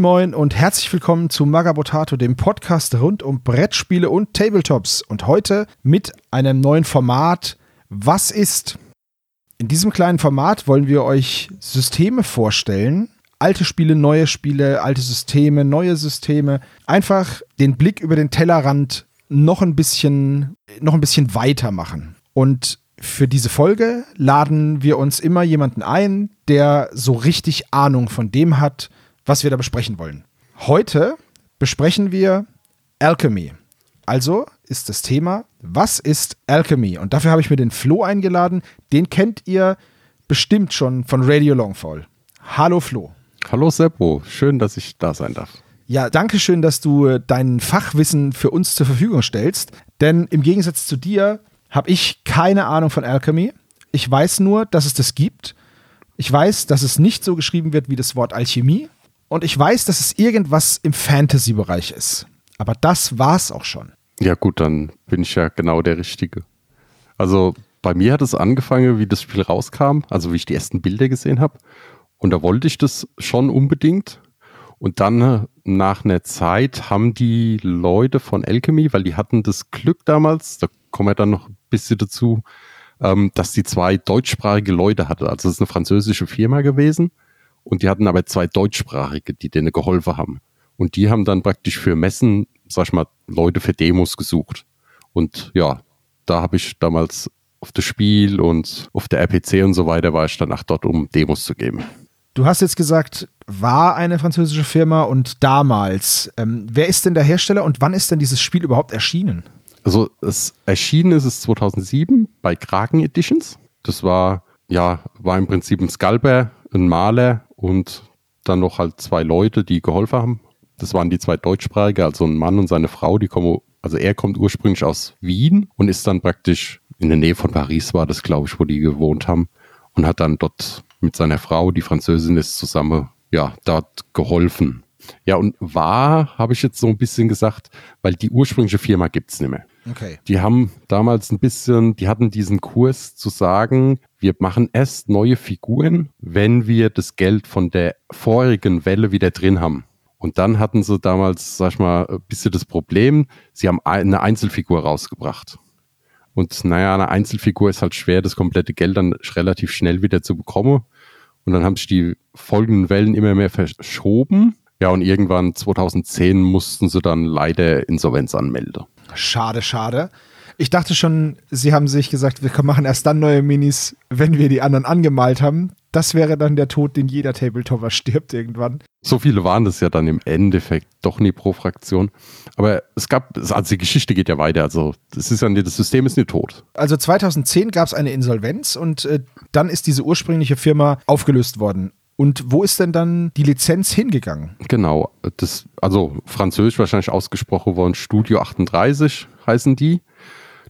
Moin, und herzlich willkommen zu Magabotato, dem Podcast rund um Brettspiele und Tabletops. Und heute mit einem neuen Format. Was ist? In diesem kleinen Format wollen wir euch Systeme vorstellen. Alte Spiele, neue Spiele, alte Systeme, neue Systeme. Einfach den Blick über den Tellerrand noch ein bisschen, noch ein bisschen weiter machen. Und für diese Folge laden wir uns immer jemanden ein, der so richtig Ahnung von dem hat, was wir da besprechen wollen. Heute besprechen wir Alchemy. Also ist das Thema, was ist Alchemy? Und dafür habe ich mir den Flo eingeladen. Den kennt ihr bestimmt schon von Radio Longfall. Hallo Flo. Hallo Seppo, schön, dass ich da sein darf. Ja, danke schön, dass du äh, dein Fachwissen für uns zur Verfügung stellst. Denn im Gegensatz zu dir habe ich keine Ahnung von Alchemy. Ich weiß nur, dass es das gibt. Ich weiß, dass es nicht so geschrieben wird wie das Wort Alchemie. Und ich weiß, dass es irgendwas im Fantasy-Bereich ist. Aber das war's auch schon. Ja, gut, dann bin ich ja genau der Richtige. Also bei mir hat es angefangen, wie das Spiel rauskam, also wie ich die ersten Bilder gesehen habe. Und da wollte ich das schon unbedingt. Und dann äh, nach einer Zeit haben die Leute von Alchemy, weil die hatten das Glück damals, da kommen wir dann noch ein bisschen dazu, ähm, dass die zwei deutschsprachige Leute hatte. Also es ist eine französische Firma gewesen und die hatten aber zwei deutschsprachige, die denen geholfen haben. Und die haben dann praktisch für Messen, sag ich mal, Leute für Demos gesucht. Und ja, da habe ich damals auf das Spiel und auf der RPC und so weiter war ich dann auch dort, um Demos zu geben. Du hast jetzt gesagt, war eine französische Firma und damals. Ähm, wer ist denn der Hersteller und wann ist denn dieses Spiel überhaupt erschienen? Also es erschienen ist es 2007 bei Kraken Editions. Das war ja war im Prinzip ein Scalper, ein Maler und dann noch halt zwei Leute, die geholfen haben. Das waren die zwei Deutschsprachige, also ein Mann und seine Frau, die kommen, also er kommt ursprünglich aus Wien und ist dann praktisch in der Nähe von Paris war das, glaube ich, wo die gewohnt haben und hat dann dort mit seiner Frau, die Französin ist, zusammen, ja, dort geholfen. Ja, und war, habe ich jetzt so ein bisschen gesagt, weil die ursprüngliche Firma gibt's nicht mehr. Okay. Die haben damals ein bisschen, die hatten diesen Kurs zu sagen, wir machen erst neue Figuren, wenn wir das Geld von der vorigen Welle wieder drin haben. Und dann hatten sie damals, sag ich mal, ein bisschen das Problem, sie haben eine Einzelfigur rausgebracht. Und naja, eine Einzelfigur ist halt schwer, das komplette Geld dann relativ schnell wieder zu bekommen. Und dann haben sich die folgenden Wellen immer mehr verschoben. Ja, und irgendwann 2010 mussten sie dann leider Insolvenz anmelden. Schade, schade. Ich dachte schon, sie haben sich gesagt, wir machen erst dann neue Minis, wenn wir die anderen angemalt haben. Das wäre dann der Tod, den jeder Tabletopper stirbt irgendwann. So viele waren das ja dann im Endeffekt doch nie pro Fraktion. Aber es gab, also die Geschichte geht ja weiter. Also das ist ja das System ist nicht tot. Also 2010 gab es eine Insolvenz und äh, dann ist diese ursprüngliche Firma aufgelöst worden. Und wo ist denn dann die Lizenz hingegangen? Genau, das, also französisch wahrscheinlich ausgesprochen worden, Studio 38 heißen die.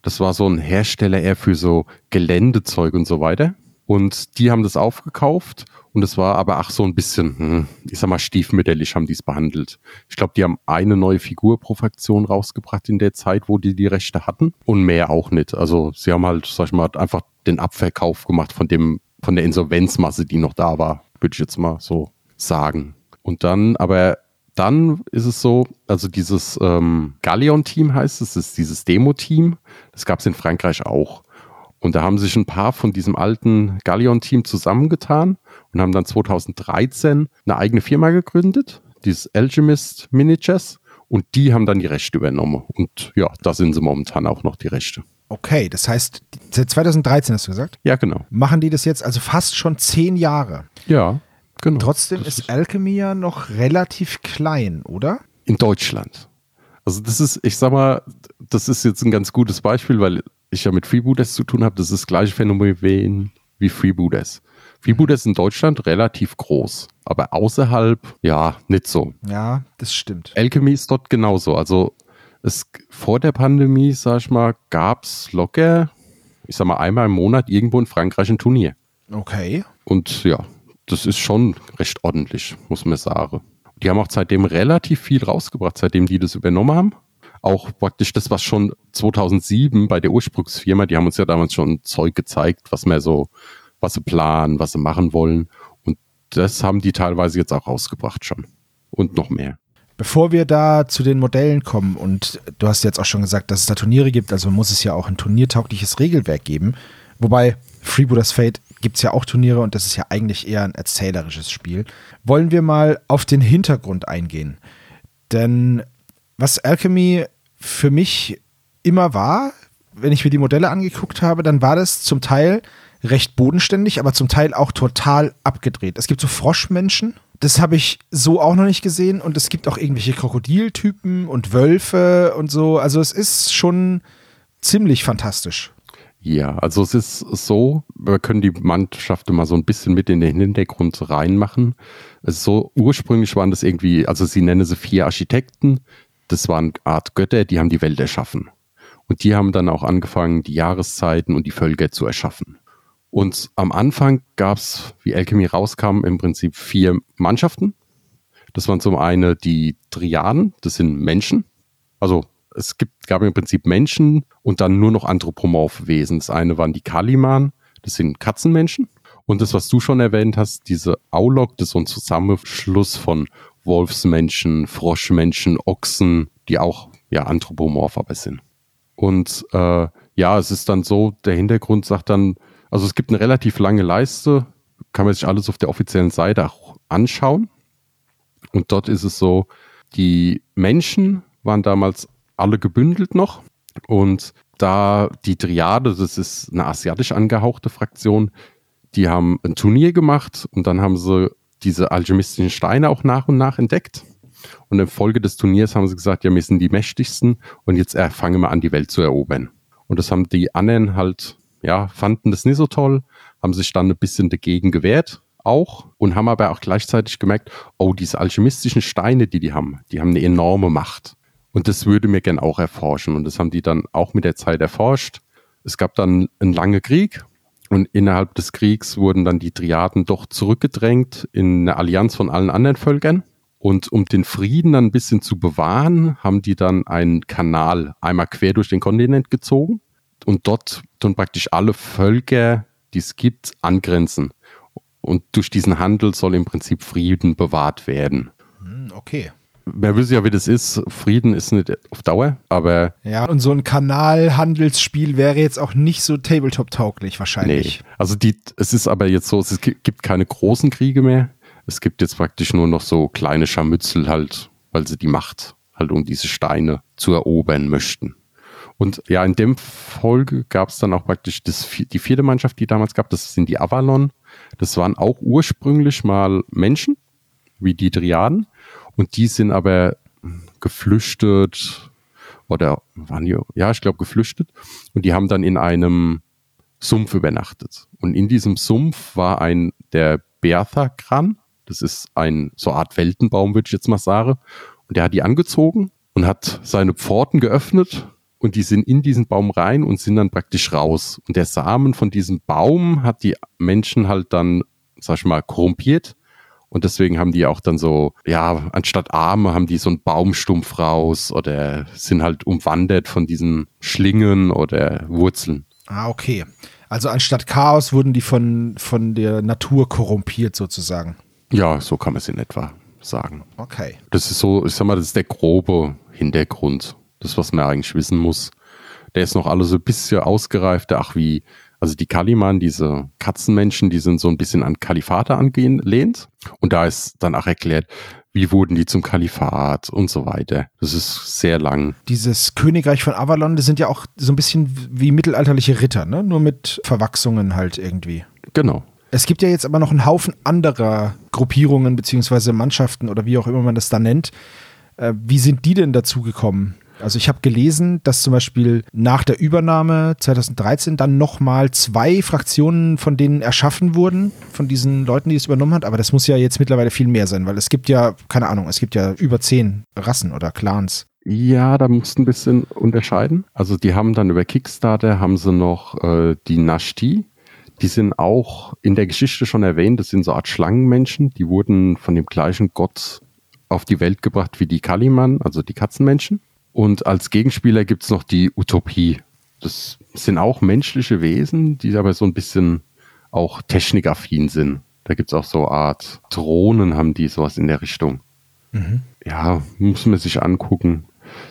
Das war so ein Hersteller eher für so Geländezeug und so weiter. Und die haben das aufgekauft und es war aber ach so ein bisschen, hm, ich sag mal, stiefmütterlich haben die es behandelt. Ich glaube, die haben eine neue Figur pro Fraktion rausgebracht in der Zeit, wo die die Rechte hatten und mehr auch nicht. Also sie haben halt, sag ich mal, einfach den Abverkauf gemacht von dem, von der Insolvenzmasse, die noch da war, würde ich jetzt mal so sagen. Und dann, aber dann ist es so, also dieses ähm, Galleon-Team heißt es, ist dieses Demo-Team. Das gab es in Frankreich auch. Und da haben sich ein paar von diesem alten Galleon-Team zusammengetan und haben dann 2013 eine eigene Firma gegründet, dieses Alchemist Miniatures. Und die haben dann die Rechte übernommen. Und ja, da sind sie momentan auch noch die Rechte. Okay, das heißt, seit 2013 hast du gesagt? Ja, genau. Machen die das jetzt also fast schon zehn Jahre? Ja. Genau. Trotzdem ist, ist Alchemy ja noch relativ klein, oder? In Deutschland. Also das ist, ich sag mal, das ist jetzt ein ganz gutes Beispiel, weil ich ja mit Freebooters zu tun habe. Das ist das gleiche Phänomen wie Freebooters. Freebooters in Deutschland relativ groß, aber außerhalb ja nicht so. Ja, das stimmt. Alchemy ist dort genauso. Also es vor der Pandemie, sag ich mal, gab es locker, ich sag mal, einmal im Monat irgendwo in Frankreich ein Turnier. Okay. Und ja, das ist schon recht ordentlich, muss man sagen. Die haben auch seitdem relativ viel rausgebracht, seitdem die das übernommen haben. Auch praktisch das, was schon 2007 bei der Ursprungsfirma, die haben uns ja damals schon Zeug gezeigt, was mehr so, was sie planen, was sie machen wollen. Und das haben die teilweise jetzt auch rausgebracht schon. und noch mehr. Bevor wir da zu den Modellen kommen, und du hast jetzt auch schon gesagt, dass es da Turniere gibt, also muss es ja auch ein turniertaugliches Regelwerk geben. Wobei Freebooters Fate gibt es ja auch Turniere und das ist ja eigentlich eher ein erzählerisches Spiel. Wollen wir mal auf den Hintergrund eingehen. Denn was Alchemy für mich immer war, wenn ich mir die Modelle angeguckt habe, dann war das zum Teil recht bodenständig, aber zum Teil auch total abgedreht. Es gibt so Froschmenschen, das habe ich so auch noch nicht gesehen. Und es gibt auch irgendwelche Krokodiltypen und Wölfe und so. Also es ist schon ziemlich fantastisch. Ja, also es ist so, wir können die Mannschaften mal so ein bisschen mit in den Hintergrund reinmachen. Es ist so, ursprünglich waren das irgendwie, also sie nennen sie vier Architekten. Das waren Art Götter, die haben die Welt erschaffen. Und die haben dann auch angefangen, die Jahreszeiten und die Völker zu erschaffen. Und am Anfang gab es, wie Alchemy rauskam, im Prinzip vier Mannschaften. Das waren zum einen die Triaden, das sind Menschen. Also es gibt, gab im Prinzip Menschen und dann nur noch anthropomorphe Wesen. Das eine waren die Kaliman, das sind Katzenmenschen. Und das, was du schon erwähnt hast, diese Aulok, das ist so ein Zusammenschluss von Wolfsmenschen, Froschmenschen, Ochsen, die auch ja anthropomorph aber sind. Und äh, ja, es ist dann so, der Hintergrund sagt dann, also es gibt eine relativ lange Leiste, kann man sich alles auf der offiziellen Seite auch anschauen. Und dort ist es so, die Menschen waren damals alle gebündelt noch. Und da die Triade, das ist eine asiatisch angehauchte Fraktion, die haben ein Turnier gemacht und dann haben sie diese alchemistischen Steine auch nach und nach entdeckt. Und in Folge des Turniers haben sie gesagt, ja, wir sind die mächtigsten und jetzt fangen wir an, die Welt zu erobern. Und das haben die anderen halt ja, fanden das nicht so toll, haben sich dann ein bisschen dagegen gewehrt auch und haben aber auch gleichzeitig gemerkt, oh, diese alchemistischen Steine, die die haben, die haben eine enorme Macht. Und das würde mir gern auch erforschen. Und das haben die dann auch mit der Zeit erforscht. Es gab dann einen langen Krieg und innerhalb des Kriegs wurden dann die Triaden doch zurückgedrängt in eine Allianz von allen anderen Völkern. Und um den Frieden dann ein bisschen zu bewahren, haben die dann einen Kanal einmal quer durch den Kontinent gezogen und dort dann praktisch alle Völker, die es gibt, angrenzen. Und durch diesen Handel soll im Prinzip Frieden bewahrt werden. Hm, okay. Wer wüsste ja, wie das ist. Frieden ist nicht auf Dauer, aber. Ja, und so ein Kanalhandelsspiel wäre jetzt auch nicht so Tabletop-tauglich wahrscheinlich. Nee. Also die, es ist aber jetzt so, es gibt keine großen Kriege mehr. Es gibt jetzt praktisch nur noch so kleine Scharmützel halt, weil sie die Macht halt um diese Steine zu erobern möchten. Und ja, in dem Folge gab es dann auch praktisch das, die vierte Mannschaft, die damals gab, das sind die Avalon. Das waren auch ursprünglich mal Menschen, wie die Triaden. Und die sind aber geflüchtet oder waren die, ja, ich glaube geflüchtet. Und die haben dann in einem Sumpf übernachtet. Und in diesem Sumpf war ein, der Bertha-Kran. Das ist ein, so Art Weltenbaum, würde ich jetzt mal sagen. Und der hat die angezogen und hat seine Pforten geöffnet und die sind in diesen Baum rein und sind dann praktisch raus. Und der Samen von diesem Baum hat die Menschen halt dann, sag ich mal, korrumpiert. Und deswegen haben die auch dann so, ja, anstatt Arme haben die so einen Baumstumpf raus oder sind halt umwandert von diesen Schlingen oder Wurzeln. Ah, okay. Also anstatt Chaos wurden die von, von der Natur korrumpiert sozusagen. Ja, so kann man es in etwa sagen. Okay. Das ist so, ich sag mal, das ist der grobe Hintergrund das, was man eigentlich wissen muss. Der ist noch alles so ein bisschen ausgereift. Ach, wie, also die Kaliman, diese Katzenmenschen, die sind so ein bisschen an Kalifate angelehnt. Und da ist dann auch erklärt, wie wurden die zum Kalifat und so weiter. Das ist sehr lang. Dieses Königreich von Avalon, das sind ja auch so ein bisschen wie mittelalterliche Ritter, ne? Nur mit Verwachsungen halt irgendwie. Genau. Es gibt ja jetzt aber noch einen Haufen anderer Gruppierungen beziehungsweise Mannschaften oder wie auch immer man das da nennt. Äh, wie sind die denn dazu gekommen? Also ich habe gelesen, dass zum Beispiel nach der Übernahme 2013 dann nochmal zwei Fraktionen von denen erschaffen wurden, von diesen Leuten, die es übernommen hat. Aber das muss ja jetzt mittlerweile viel mehr sein, weil es gibt ja, keine Ahnung, es gibt ja über zehn Rassen oder Clans. Ja, da musst du ein bisschen unterscheiden. Also die haben dann über Kickstarter, haben sie noch äh, die Nashti. Die sind auch in der Geschichte schon erwähnt, das sind so Art Schlangenmenschen. Die wurden von dem gleichen Gott auf die Welt gebracht wie die Kaliman, also die Katzenmenschen. Und als Gegenspieler gibt es noch die Utopie. Das sind auch menschliche Wesen, die aber so ein bisschen auch technikaffin sind. Da gibt es auch so eine Art Drohnen, haben die sowas in der Richtung. Mhm. Ja, muss man sich angucken.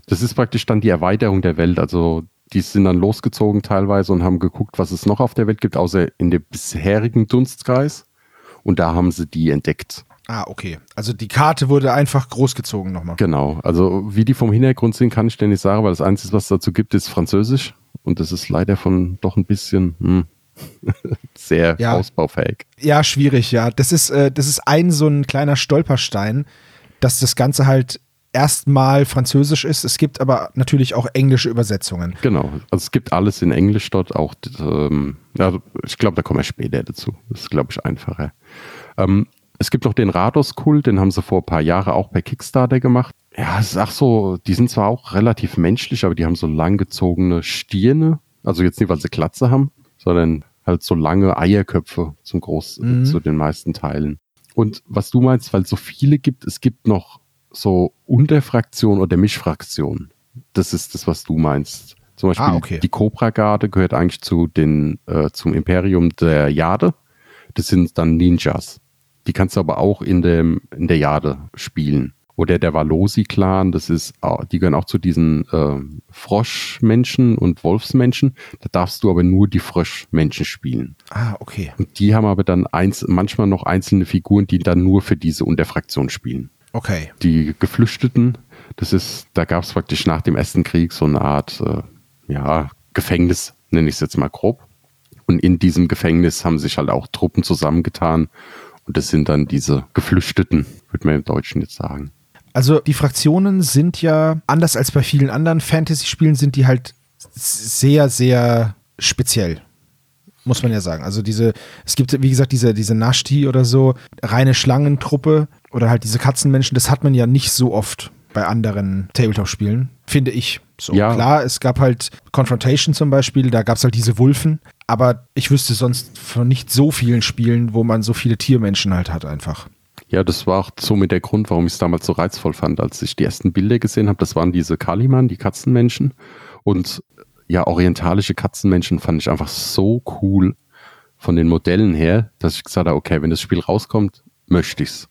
Das ist praktisch dann die Erweiterung der Welt. Also die sind dann losgezogen teilweise und haben geguckt, was es noch auf der Welt gibt, außer in dem bisherigen Dunstkreis. Und da haben sie die entdeckt. Ah, okay. Also die Karte wurde einfach großgezogen nochmal. Genau. Also wie die vom Hintergrund sind, kann ich dir nicht sagen, weil das Einzige, was es dazu gibt, ist Französisch. Und das ist leider von doch ein bisschen hm, sehr ja. ausbaufähig. Ja, schwierig, ja. Das ist, äh, das ist ein so ein kleiner Stolperstein, dass das Ganze halt erstmal Französisch ist. Es gibt aber natürlich auch englische Übersetzungen. Genau, also es gibt alles in Englisch dort, auch, ähm, ja, ich glaube, da kommen wir später dazu. Das ist, glaube ich, einfacher. Ähm, es gibt noch den Rados-Kult, den haben sie vor ein paar Jahren auch per Kickstarter gemacht. Ja, es ist auch so, die sind zwar auch relativ menschlich, aber die haben so langgezogene Stirne. Also jetzt nicht, weil sie Glatze haben, sondern halt so lange Eierköpfe zum Groß, mhm. zu den meisten Teilen. Und was du meinst, weil es so viele gibt, es gibt noch so Unterfraktionen oder Mischfraktionen. Das ist das, was du meinst. Zum Beispiel ah, okay. die Cobra-Garde gehört eigentlich zu den, äh, zum Imperium der Jade. Das sind dann Ninjas. Die kannst du aber auch in, dem, in der Jade spielen. Oder der Valosi-Clan, das ist, die gehören auch zu diesen äh, Froschmenschen und Wolfsmenschen. Da darfst du aber nur die Froschmenschen spielen. Ah, okay. Und die haben aber dann eins, manchmal noch einzelne Figuren, die dann nur für diese Unterfraktion spielen. Okay. Die Geflüchteten, das ist, da gab es praktisch nach dem Ersten Krieg so eine Art, äh, ja, Gefängnis, nenne ich es jetzt mal grob. Und in diesem Gefängnis haben sich halt auch Truppen zusammengetan. Und das sind dann diese Geflüchteten, würde man im Deutschen jetzt sagen. Also die Fraktionen sind ja, anders als bei vielen anderen Fantasy-Spielen, sind die halt sehr, sehr speziell muss man ja sagen. Also diese, es gibt, wie gesagt, diese, diese Nashti oder so, reine Schlangentruppe oder halt diese Katzenmenschen, das hat man ja nicht so oft bei anderen Tabletop-Spielen, finde ich. So, ja. klar, es gab halt Confrontation zum Beispiel, da gab es halt diese Wulfen, aber ich wüsste sonst von nicht so vielen Spielen, wo man so viele Tiermenschen halt hat einfach. Ja, das war auch somit der Grund, warum ich es damals so reizvoll fand, als ich die ersten Bilder gesehen habe. Das waren diese Kaliman, die Katzenmenschen. Und ja, orientalische Katzenmenschen fand ich einfach so cool von den Modellen her, dass ich gesagt habe, okay, wenn das Spiel rauskommt, möchte ich's.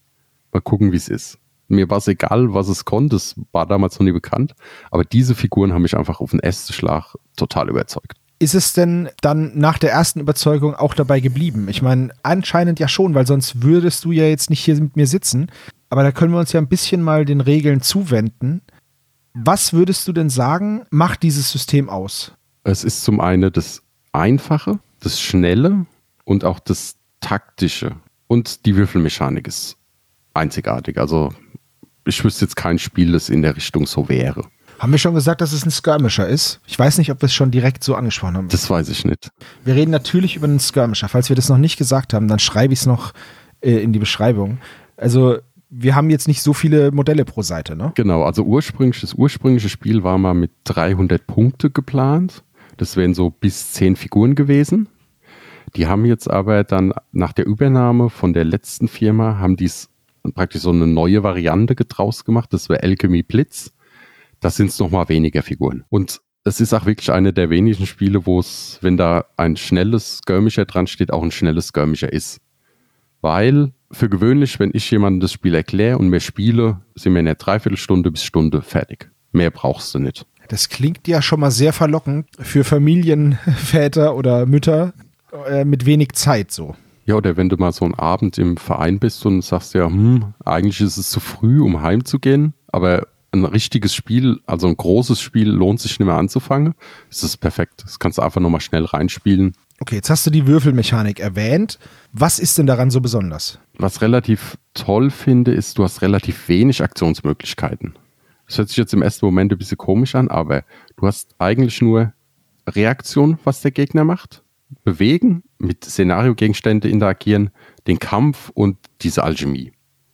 Mal gucken, wie es ist. Mir war es egal, was es konnte, es war damals noch nie bekannt, aber diese Figuren haben mich einfach auf den ersten Schlag total überzeugt. Ist es denn dann nach der ersten Überzeugung auch dabei geblieben? Ich meine, anscheinend ja schon, weil sonst würdest du ja jetzt nicht hier mit mir sitzen. Aber da können wir uns ja ein bisschen mal den Regeln zuwenden. Was würdest du denn sagen, macht dieses System aus? Es ist zum einen das Einfache, das Schnelle und auch das Taktische. Und die Würfelmechanik ist einzigartig. Also ich wüsste jetzt kein Spiel, das in der Richtung so wäre. Haben wir schon gesagt, dass es ein Skirmisher ist? Ich weiß nicht, ob wir es schon direkt so angesprochen haben. Das weiß ich nicht. Wir reden natürlich über einen Skirmisher. Falls wir das noch nicht gesagt haben, dann schreibe ich es noch äh, in die Beschreibung. Also wir haben jetzt nicht so viele Modelle pro Seite, ne? Genau, also ursprünglich, das ursprüngliche Spiel war mal mit 300 Punkte geplant. Das wären so bis 10 Figuren gewesen. Die haben jetzt aber dann nach der Übernahme von der letzten Firma, haben die praktisch so eine neue Variante draus gemacht. Das wäre Alchemy Blitz. Das sind es nochmal weniger Figuren. Und es ist auch wirklich eine der wenigen Spiele, wo es, wenn da ein schnelles Skirmisher dran steht, auch ein schnelles Skirmisher ist. Weil für gewöhnlich, wenn ich jemandem das Spiel erkläre und mehr spiele, sind wir in der Dreiviertelstunde bis Stunde fertig. Mehr brauchst du nicht. Das klingt ja schon mal sehr verlockend für Familienväter oder Mütter äh, mit wenig Zeit so. Ja, oder wenn du mal so einen Abend im Verein bist und sagst ja, hm, eigentlich ist es zu früh, um heimzugehen, aber ein richtiges Spiel, also ein großes Spiel, lohnt sich nicht mehr anzufangen. Das ist perfekt. Das kannst du einfach nochmal schnell reinspielen. Okay, jetzt hast du die Würfelmechanik erwähnt. Was ist denn daran so besonders? Was relativ toll finde, ist, du hast relativ wenig Aktionsmöglichkeiten. Das hört sich jetzt im ersten Moment ein bisschen komisch an, aber du hast eigentlich nur Reaktion, was der Gegner macht, bewegen, mit Szenariogegenstände interagieren, den Kampf und diese Alchemie.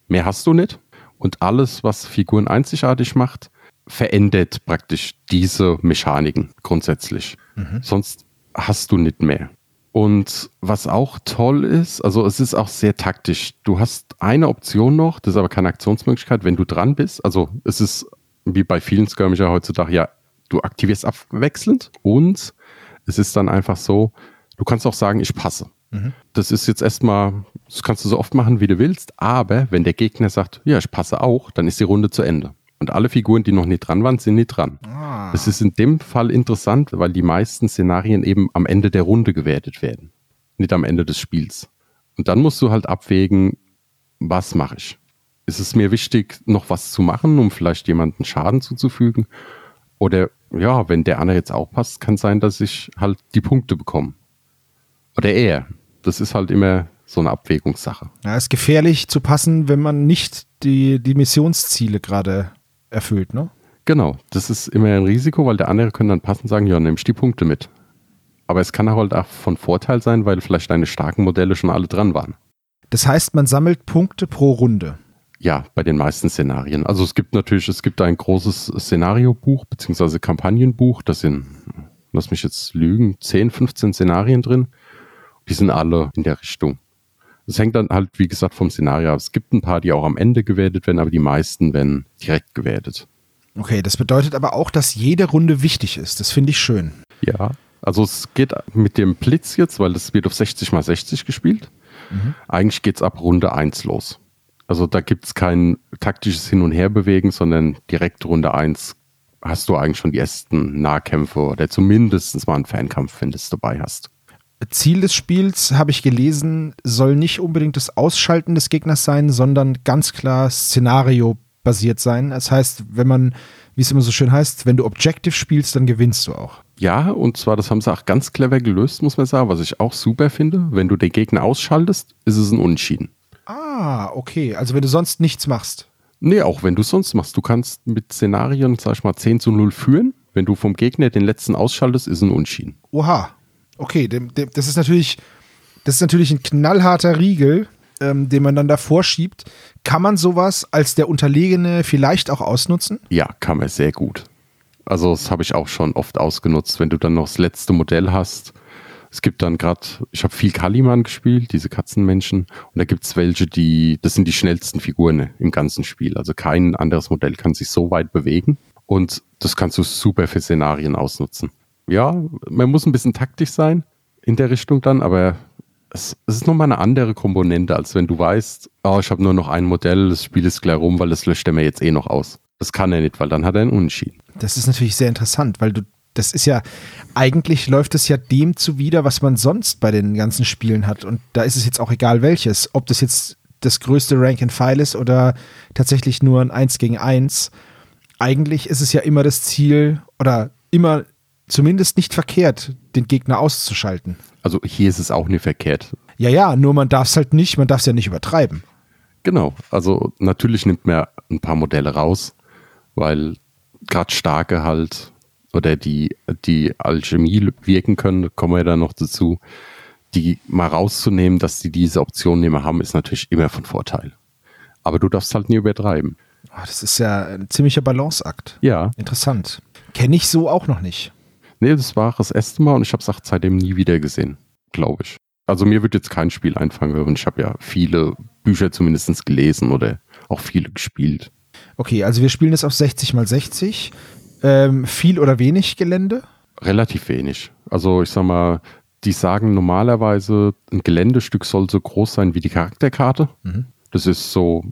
Mehr hast du nicht. Und alles, was Figuren einzigartig macht, verändert praktisch diese Mechaniken grundsätzlich. Mhm. Sonst hast du nicht mehr. Und was auch toll ist, also es ist auch sehr taktisch. Du hast eine Option noch, das ist aber keine Aktionsmöglichkeit, wenn du dran bist. Also es ist wie bei vielen Skirmisher heutzutage, ja, du aktivierst abwechselnd und es ist dann einfach so, du kannst auch sagen, ich passe. Das ist jetzt erstmal, das kannst du so oft machen, wie du willst, aber wenn der Gegner sagt, ja, ich passe auch, dann ist die Runde zu Ende. Und alle Figuren, die noch nicht dran waren, sind nicht dran. Ah. Das ist in dem Fall interessant, weil die meisten Szenarien eben am Ende der Runde gewertet werden, nicht am Ende des Spiels. Und dann musst du halt abwägen, was mache ich? Ist es mir wichtig, noch was zu machen, um vielleicht jemanden Schaden zuzufügen? Oder ja, wenn der andere jetzt auch passt, kann sein, dass ich halt die Punkte bekomme. Oder er. Das ist halt immer so eine Abwägungssache. Ja, ist gefährlich zu passen, wenn man nicht die, die Missionsziele gerade erfüllt, ne? Genau, das ist immer ein Risiko, weil der andere können dann passen und sagen, ja, nimm ich die Punkte mit. Aber es kann halt auch von Vorteil sein, weil vielleicht deine starken Modelle schon alle dran waren. Das heißt, man sammelt Punkte pro Runde. Ja, bei den meisten Szenarien. Also es gibt natürlich, es gibt ein großes Szenariobuch beziehungsweise Kampagnenbuch. Das sind, lass mich jetzt lügen, 10, 15 Szenarien drin. Die sind alle in der Richtung. Es hängt dann halt, wie gesagt, vom Szenario ab. Es gibt ein paar, die auch am Ende gewertet werden, aber die meisten werden direkt gewertet. Okay, das bedeutet aber auch, dass jede Runde wichtig ist. Das finde ich schön. Ja, also es geht mit dem Blitz jetzt, weil das wird auf 60 mal 60 gespielt. Eigentlich geht's ab Runde 1 los. Also da gibt's kein taktisches Hin- und Herbewegen, sondern direkt Runde 1 hast du eigentlich schon die ersten Nahkämpfe oder zumindest mal einen Fernkampf, wenn du es dabei hast. Ziel des Spiels, habe ich gelesen, soll nicht unbedingt das Ausschalten des Gegners sein, sondern ganz klar Szenario-basiert sein. Das heißt, wenn man, wie es immer so schön heißt, wenn du Objective spielst, dann gewinnst du auch. Ja, und zwar, das haben sie auch ganz clever gelöst, muss man sagen, was ich auch super finde. Wenn du den Gegner ausschaltest, ist es ein Unentschieden. Ah, okay. Also wenn du sonst nichts machst. Nee, auch wenn du sonst machst. Du kannst mit Szenarien, sag ich mal, 10 zu 0 führen. Wenn du vom Gegner den letzten ausschaltest, ist ein Unschieden. Oha. Okay, dem, dem, das ist natürlich, das ist natürlich ein knallharter Riegel, ähm, den man dann davor schiebt. Kann man sowas als der Unterlegene vielleicht auch ausnutzen? Ja, kann man sehr gut. Also das habe ich auch schon oft ausgenutzt, wenn du dann noch das letzte Modell hast. Es gibt dann gerade, ich habe viel Kaliman gespielt, diese Katzenmenschen, und da gibt es welche, die, das sind die schnellsten Figuren im ganzen Spiel. Also kein anderes Modell kann sich so weit bewegen und das kannst du super für Szenarien ausnutzen. Ja, man muss ein bisschen taktisch sein in der Richtung dann, aber es, es ist nochmal eine andere Komponente, als wenn du weißt, oh, ich habe nur noch ein Modell, das Spiel ist gleich rum, weil das löscht er mir jetzt eh noch aus. Das kann er nicht, weil dann hat er einen Unentschieden. Das ist natürlich sehr interessant, weil du, das ist ja, eigentlich läuft es ja dem zuwider, was man sonst bei den ganzen Spielen hat. Und da ist es jetzt auch egal welches, ob das jetzt das größte Rank and File ist oder tatsächlich nur ein 1 gegen 1. Eigentlich ist es ja immer das Ziel oder immer zumindest nicht verkehrt, den Gegner auszuschalten. Also hier ist es auch nicht verkehrt. Ja, ja, nur man darf es halt nicht, man darf es ja nicht übertreiben. Genau, also natürlich nimmt man ein paar Modelle raus, weil gerade starke halt oder die, die Alchemie wirken können, kommen wir dann noch dazu. Die mal rauszunehmen, dass die diese Option nicht mehr haben, ist natürlich immer von Vorteil. Aber du darfst halt nie übertreiben. Ah, das ist ja ein ziemlicher Balanceakt. Ja, Interessant. Kenne ich so auch noch nicht. Nee, das war das erste Mal und ich habe es auch seitdem nie wieder gesehen, glaube ich. Also mir wird jetzt kein Spiel einfallen, und ich habe ja viele Bücher zumindest gelesen oder auch viele gespielt. Okay, also wir spielen das auf 60 mal 60. Ähm, viel oder wenig Gelände? Relativ wenig. Also ich sag mal, die sagen normalerweise, ein Geländestück soll so groß sein wie die Charakterkarte. Mhm. Das ist so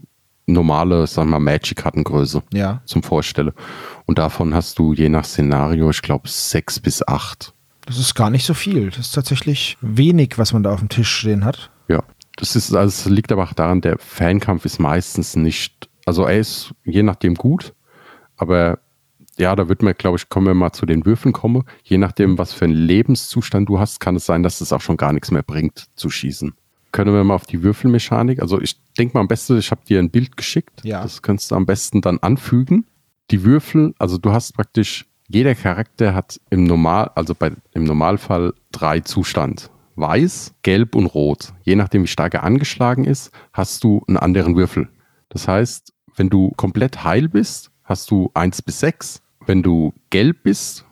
normale, sagen wir mal, Magic-Kartengröße Ja. zum Vorstellen. Und davon hast du je nach Szenario, ich glaube, sechs bis acht. Das ist gar nicht so viel. Das ist tatsächlich wenig, was man da auf dem Tisch stehen hat. Ja. Das ist, also es liegt aber auch daran, der Fankampf ist meistens nicht, also er ist je nachdem gut, aber ja, da wird man, glaube ich, kommen wir mal zu den Würfeln kommen. Je nachdem, was für einen Lebenszustand du hast, kann es sein, dass es auch schon gar nichts mehr bringt zu schießen. Können wir mal auf die Würfelmechanik? Also ich denke mal am besten, ich habe dir ein Bild geschickt. Ja. Das kannst du am besten dann anfügen. Die Würfel, also du hast praktisch, jeder Charakter hat im Normal, also bei, im Normalfall drei Zustand. Weiß, gelb und rot. Je nachdem, wie stark er angeschlagen ist, hast du einen anderen Würfel. Das heißt, wenn du komplett heil bist, hast du 1 bis 6. Wenn du gelb bist,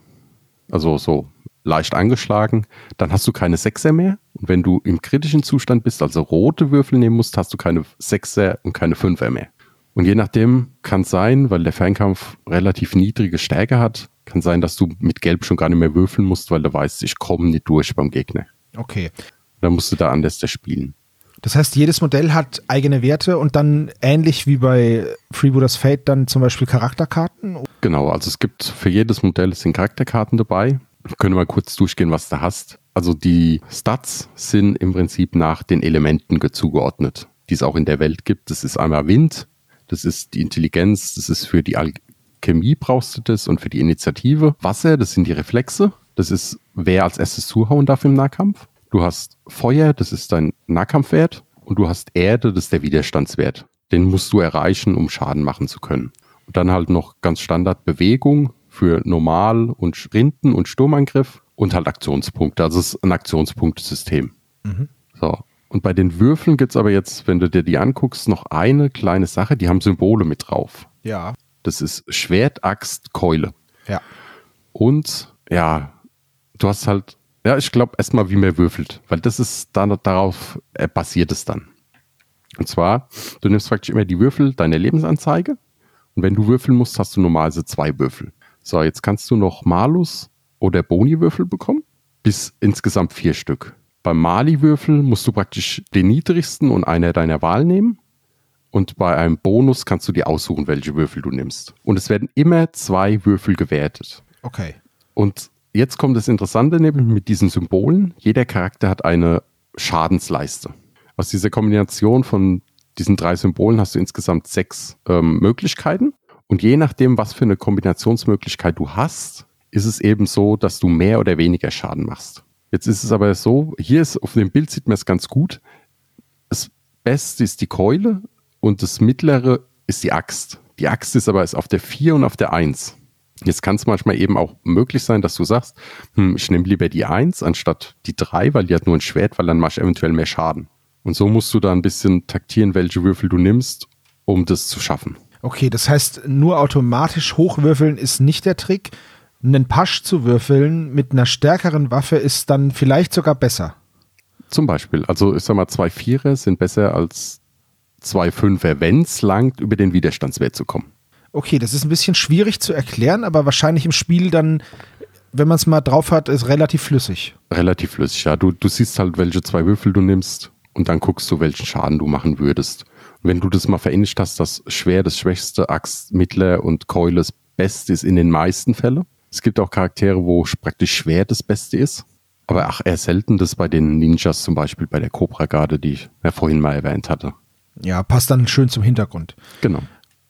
also so leicht angeschlagen, dann hast du keine Sechser mehr. Und wenn du im kritischen Zustand bist, also rote Würfel nehmen musst, hast du keine Sechser und keine Fünfer mehr. Und je nachdem kann es sein, weil der Fernkampf relativ niedrige Stärke hat, kann sein, dass du mit Gelb schon gar nicht mehr würfeln musst, weil du weißt, ich komme nicht durch beim Gegner. Okay. Dann musst du da anders spielen. Das heißt, jedes Modell hat eigene Werte und dann ähnlich wie bei Freebooters Fate dann zum Beispiel Charakterkarten? Genau, also es gibt für jedes Modell sind Charakterkarten dabei. Können wir mal kurz durchgehen, was du hast. Also die Stats sind im Prinzip nach den Elementen zugeordnet, die es auch in der Welt gibt. Das ist einmal Wind, das ist die Intelligenz, das ist für die Alchemie brauchst du das und für die Initiative. Wasser, das sind die Reflexe, das ist wer als erstes zuhauen darf im Nahkampf. Du hast Feuer, das ist dein Nahkampfwert. Und du hast Erde, das ist der Widerstandswert. Den musst du erreichen, um Schaden machen zu können. Und dann halt noch ganz Standard Bewegung für Normal und Sprinten und Sturmangriff und halt Aktionspunkte. Also es ist ein Aktionspunktesystem. Mhm. So. Und bei den Würfeln gibt es aber jetzt, wenn du dir die anguckst, noch eine kleine Sache, die haben Symbole mit drauf. Ja. Das ist Schwert, Axt, Keule. Ja. Und ja, du hast halt ja, ich glaube erstmal, wie man würfelt, weil das ist dann darauf äh, basiert es dann. Und zwar, du nimmst praktisch immer die Würfel deiner Lebensanzeige und wenn du würfeln musst, hast du normalerweise zwei Würfel. So, jetzt kannst du noch Malus oder Boni-Würfel bekommen, bis insgesamt vier Stück. Beim Mali-Würfel musst du praktisch den niedrigsten und einer deiner Wahl nehmen. Und bei einem Bonus kannst du dir aussuchen, welche Würfel du nimmst. Und es werden immer zwei Würfel gewertet. Okay. Und jetzt kommt das Interessante nämlich mit diesen Symbolen. Jeder Charakter hat eine Schadensleiste. Aus dieser Kombination von diesen drei Symbolen hast du insgesamt sechs ähm, Möglichkeiten. Und je nachdem, was für eine Kombinationsmöglichkeit du hast, ist es eben so, dass du mehr oder weniger Schaden machst. Jetzt ist es aber so, hier ist auf dem Bild sieht man es ganz gut. Das Beste ist die Keule und das Mittlere ist die Axt. Die Axt ist aber auf der 4 und auf der 1. Jetzt kann es manchmal eben auch möglich sein, dass du sagst, hm, ich nehme lieber die 1 anstatt die 3, weil die hat nur ein Schwert, weil dann machst du eventuell mehr Schaden. Und so musst du da ein bisschen taktieren, welche Würfel du nimmst, um das zu schaffen. Okay, das heißt, nur automatisch hochwürfeln ist nicht der Trick. Einen Pasch zu würfeln mit einer stärkeren Waffe ist dann vielleicht sogar besser. Zum Beispiel. Also ich sag mal, zwei Vierer sind besser als zwei Fünfer, wenn es langt, über den Widerstandswert zu kommen. Okay, das ist ein bisschen schwierig zu erklären, aber wahrscheinlich im Spiel dann, wenn man es mal drauf hat, ist relativ flüssig. Relativ flüssig, ja. Du, du siehst halt, welche zwei Würfel du nimmst und dann guckst du, welchen Schaden du machen würdest. Wenn du das mal verinnerlicht hast, dass schwer das Schwächste, Axt, Mittler und Keule das Beste ist in den meisten Fällen. Es gibt auch Charaktere, wo praktisch schwer das Beste ist. Aber ach, eher selten das bei den Ninjas, zum Beispiel bei der Cobra-Garde, die ich ja vorhin mal erwähnt hatte. Ja, passt dann schön zum Hintergrund. Genau.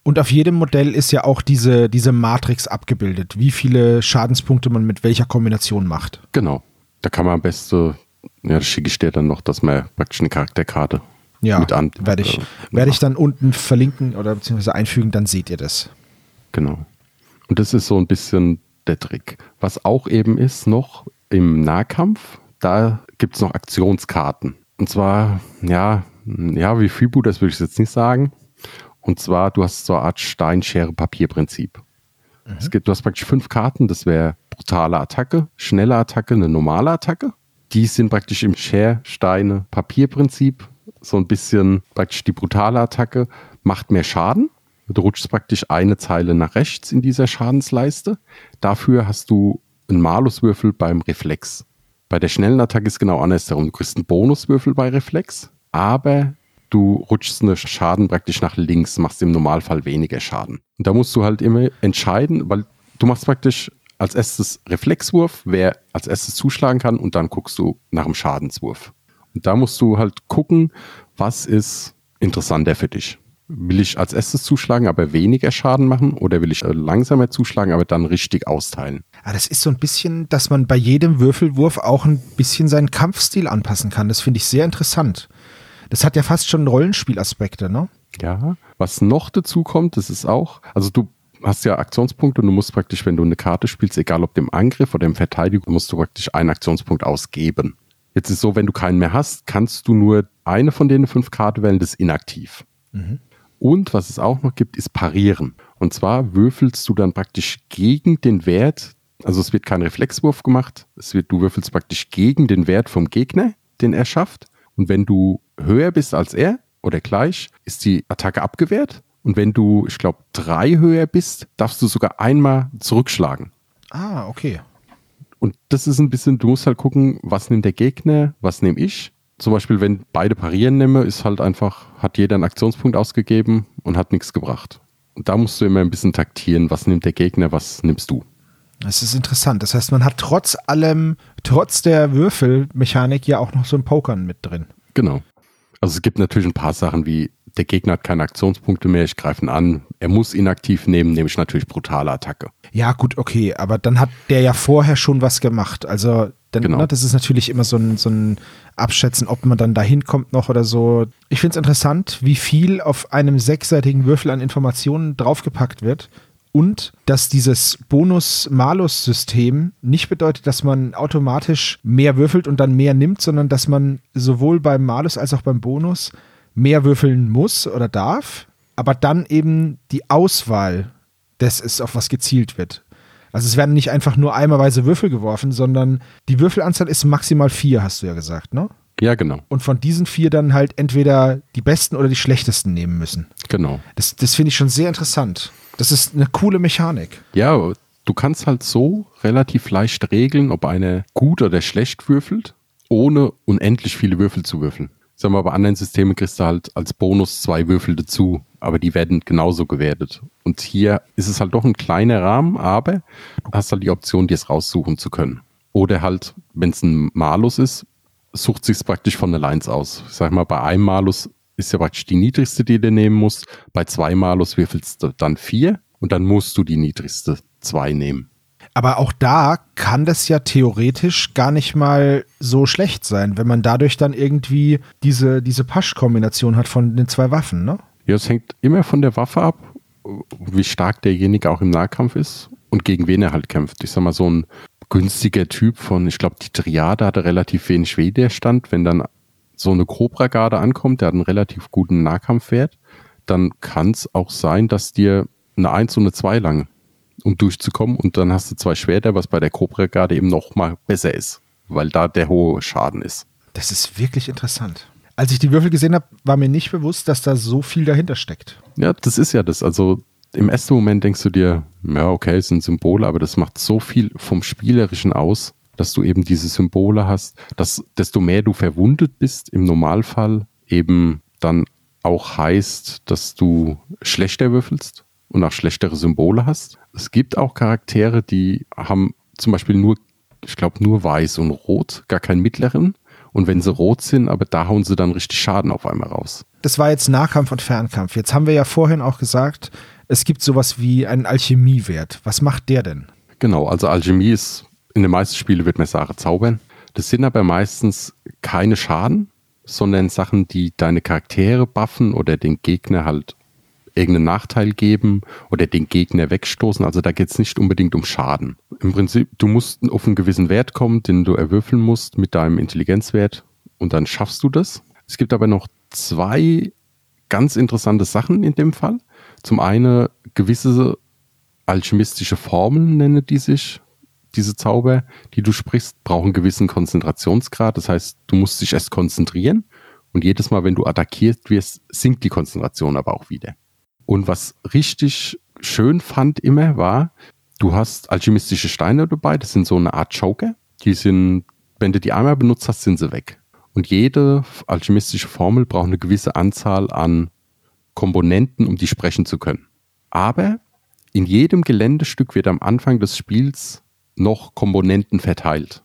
Und auf jedem Modell ist ja auch diese, diese Matrix abgebildet, wie viele Schadenspunkte man mit welcher Kombination macht. Genau. Da kann man am besten, ja, das schicke ich dir dann noch, dass man praktisch eine Charakterkarte ja, mit an. Werde ich, äh, werde ich dann unten verlinken oder beziehungsweise einfügen, dann seht ihr das. Genau. Und das ist so ein bisschen der Trick. Was auch eben ist noch im Nahkampf, da gibt es noch Aktionskarten. Und zwar, ja, ja, wie Fibu, das würde ich jetzt nicht sagen. Und zwar, du hast so eine Art Steinschere-Papier-Prinzip. Mhm. Es gibt, du hast praktisch fünf Karten, das wäre brutale Attacke, schnelle Attacke, eine normale Attacke. Die sind praktisch im Share-Steine-Papier-Prinzip. So ein bisschen praktisch die brutale Attacke macht mehr Schaden. Du rutschst praktisch eine Zeile nach rechts in dieser Schadensleiste. Dafür hast du einen Maluswürfel beim Reflex. Bei der schnellen Attacke ist genau andersherum. Du kriegst einen Bonuswürfel bei Reflex, aber du rutschst eine Schaden praktisch nach links, machst im Normalfall weniger Schaden. Und da musst du halt immer entscheiden, weil du machst praktisch als erstes Reflexwurf, wer als erstes zuschlagen kann und dann guckst du nach dem Schadenswurf. Und da musst du halt gucken, was ist interessanter für dich. Will ich als erstes zuschlagen, aber weniger Schaden machen oder will ich äh, langsamer zuschlagen, aber dann richtig austeilen? Ah, das ist so ein bisschen, dass man bei jedem Würfelwurf auch ein bisschen seinen Kampfstil anpassen kann. Das finde ich sehr interessant. Das hat ja fast schon Rollenspielaspekte, ne? Ja. Was noch dazu kommt, das ist auch, also du hast ja Aktionspunkte und du musst praktisch, wenn du eine Karte spielst, egal ob dem Angriff oder im Verteidigung, musst du praktisch einen Aktionspunkt ausgeben. Jetzt ist so, wenn du keinen mehr hast, kannst du nur eine von den fünf Karten wählen, das ist inaktiv. Mhm. Und was es auch noch gibt, ist Parieren. Und zwar würfelst du dann praktisch gegen den Wert, also es wird kein Reflexwurf gemacht, es wird, du würfelst praktisch gegen den Wert vom Gegner, den er schafft. Und wenn du höher bist als er oder gleich, ist die Attacke abgewehrt. Und wenn du, ich glaube, drei höher bist, darfst du sogar einmal zurückschlagen. Ah, okay. Und das ist ein bisschen, du musst halt gucken, was nimmt der Gegner, was nehme ich. zum Beispiel, wenn beide parieren nehme, ist halt einfach, hat jeder einen Aktionspunkt ausgegeben und hat nichts gebracht. Und da musst du immer ein bisschen taktieren, was nimmt der Gegner, was nimmst du. Das ist interessant. Das heißt, man hat trotz allem, trotz der Würfelmechanik ja auch noch so ein Pokern mit drin. Genau. Also es gibt natürlich ein paar Sachen wie, der Gegner hat keine Aktionspunkte mehr, ich greife ihn an, er muss ihn aktiv nehmen, nehme ich natürlich brutale Attacke. Ja, gut, okay, aber dann hat der ja vorher schon was gemacht. Also, dann, Genau. ne, das ist natürlich immer so ein, so ein Abschätzen, ob man dann dahin kommt noch oder so. Ich finde es interessant, wie viel auf einem sechsseitigen Würfel an Informationen draufgepackt wird. Und dass dieses Bonus-Malus-System nicht bedeutet, dass man automatisch mehr würfelt und dann mehr nimmt, sondern dass man sowohl beim Malus als auch beim Bonus mehr würfeln muss oder darf, aber dann eben die Auswahl des ist, auf was gezielt wird. Also es werden nicht einfach nur eimerweise Würfel geworfen, sondern die Würfelanzahl ist maximal vier, hast du ja gesagt, ne? Ja, genau, Und von diesen vier dann halt entweder die besten oder die schlechtesten nehmen müssen. genau. Das, das finde ich schon sehr interessant. Das ist eine coole Mechanik. Ja, du kannst halt so relativ leicht regeln, ob einer gut oder schlecht würfelt, ohne unendlich viele Würfel zu würfeln. Sagen wir, bei anderen Systemen kriegst du halt als Bonus zwei Würfel dazu, aber die werden genauso gewertet. Und hier ist es halt doch ein kleiner Rahmen, aber du hast halt die Option, dir es raussuchen zu können. Oder halt, wenn es ein Malus ist, sucht sich praktisch von der Lines aus. Ich sag mal, bei einem Malus ist ja praktisch die niedrigste, die du nehmen musst. Bei zwei Malus würfelst du dann vier und dann musst du die niedrigste zwei nehmen. Aber auch da kann das ja theoretisch gar nicht mal so schlecht sein, wenn man dadurch dann irgendwie diese, diese Pasch-Kombination hat von den zwei Waffen, ne? Ja, es hängt immer von der Waffe ab, wie stark derjenige auch im Nahkampf ist und gegen wen er halt kämpft. Ich sag mal, so ein günstiger Typ von, ich glaube, die Triade hatte relativ wenig Widerstand. Wenn dann so eine Cobra-Garde ankommt, der hat einen relativ guten Nahkampfwert, dann kann es auch sein, dass dir eine 1 und eine 2 lang, um durchzukommen und dann hast du zwei Schwerter, was bei der Cobra-Garde eben noch mal besser ist, weil da der hohe Schaden ist. Das ist wirklich interessant. Als ich die Würfel gesehen habe, war mir nicht bewusst, dass da so viel dahinter steckt. Ja, das ist ja das. Also im ersten Moment denkst du dir, ja, okay, es sind Symbole, aber das macht so viel vom Spielerischen aus, dass du eben diese Symbole hast, dass desto mehr du verwundet bist, im Normalfall eben dann auch heißt, dass du schlechter würfelst und auch schlechtere Symbole hast. Es gibt auch Charaktere, die haben zum Beispiel nur, ich glaube, nur weiß und rot, gar keinen mittleren. Und wenn sie rot sind, aber da hauen sie dann richtig Schaden auf einmal raus. Das war jetzt Nahkampf und Fernkampf. Jetzt haben wir ja vorhin auch gesagt, es gibt sowas wie einen Alchemiewert. Was macht der denn? Genau, also Alchemie ist, in den meisten Spielen wird man sagen, zaubern. Das sind aber meistens keine Schaden, sondern Sachen, die deine Charaktere buffen oder den Gegner halt irgendeinen Nachteil geben oder den Gegner wegstoßen. Also da geht es nicht unbedingt um Schaden. Im Prinzip, du musst auf einen gewissen Wert kommen, den du erwürfeln musst mit deinem Intelligenzwert und dann schaffst du das. Es gibt aber noch zwei ganz interessante Sachen in dem Fall. Zum einen gewisse alchemistische Formeln nenne die sich. Diese Zauber, die du sprichst, brauchen einen gewissen Konzentrationsgrad. Das heißt, du musst dich erst konzentrieren und jedes Mal, wenn du attackiert wirst, sinkt die Konzentration aber auch wieder. Und was richtig schön fand immer war, du hast alchemistische Steine dabei, das sind so eine Art Joker. Die sind, wenn du die einmal benutzt hast, sind sie weg. Und jede alchemistische Formel braucht eine gewisse Anzahl an Komponenten, um die sprechen zu können. Aber in jedem Geländestück wird am Anfang des Spiels noch Komponenten verteilt.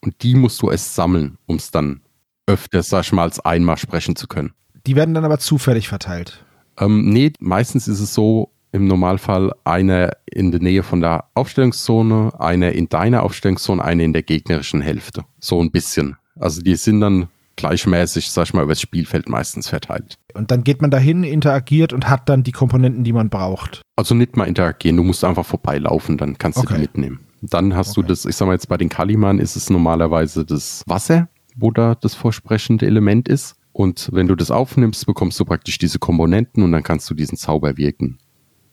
Und die musst du erst sammeln, um es dann öfters, sag ich mal, als einmal sprechen zu können. Die werden dann aber zufällig verteilt. Ähm, nee, meistens ist es so, im Normalfall einer in der Nähe von der Aufstellungszone, einer in deiner Aufstellungszone, einer in der gegnerischen Hälfte. So ein bisschen. Also die sind dann gleichmäßig, sag ich mal, über das Spielfeld meistens verteilt. Und dann geht man dahin, interagiert und hat dann die Komponenten, die man braucht. Also nicht mal interagieren, du musst einfach vorbeilaufen, dann kannst du Okay. die mitnehmen. Dann hast Okay. du das, ich sag mal jetzt bei den Kaliman ist es normalerweise das Wasser, wo da das vorsprechende Element ist. Und wenn du das aufnimmst, bekommst du praktisch diese Komponenten und dann kannst du diesen Zauber wirken.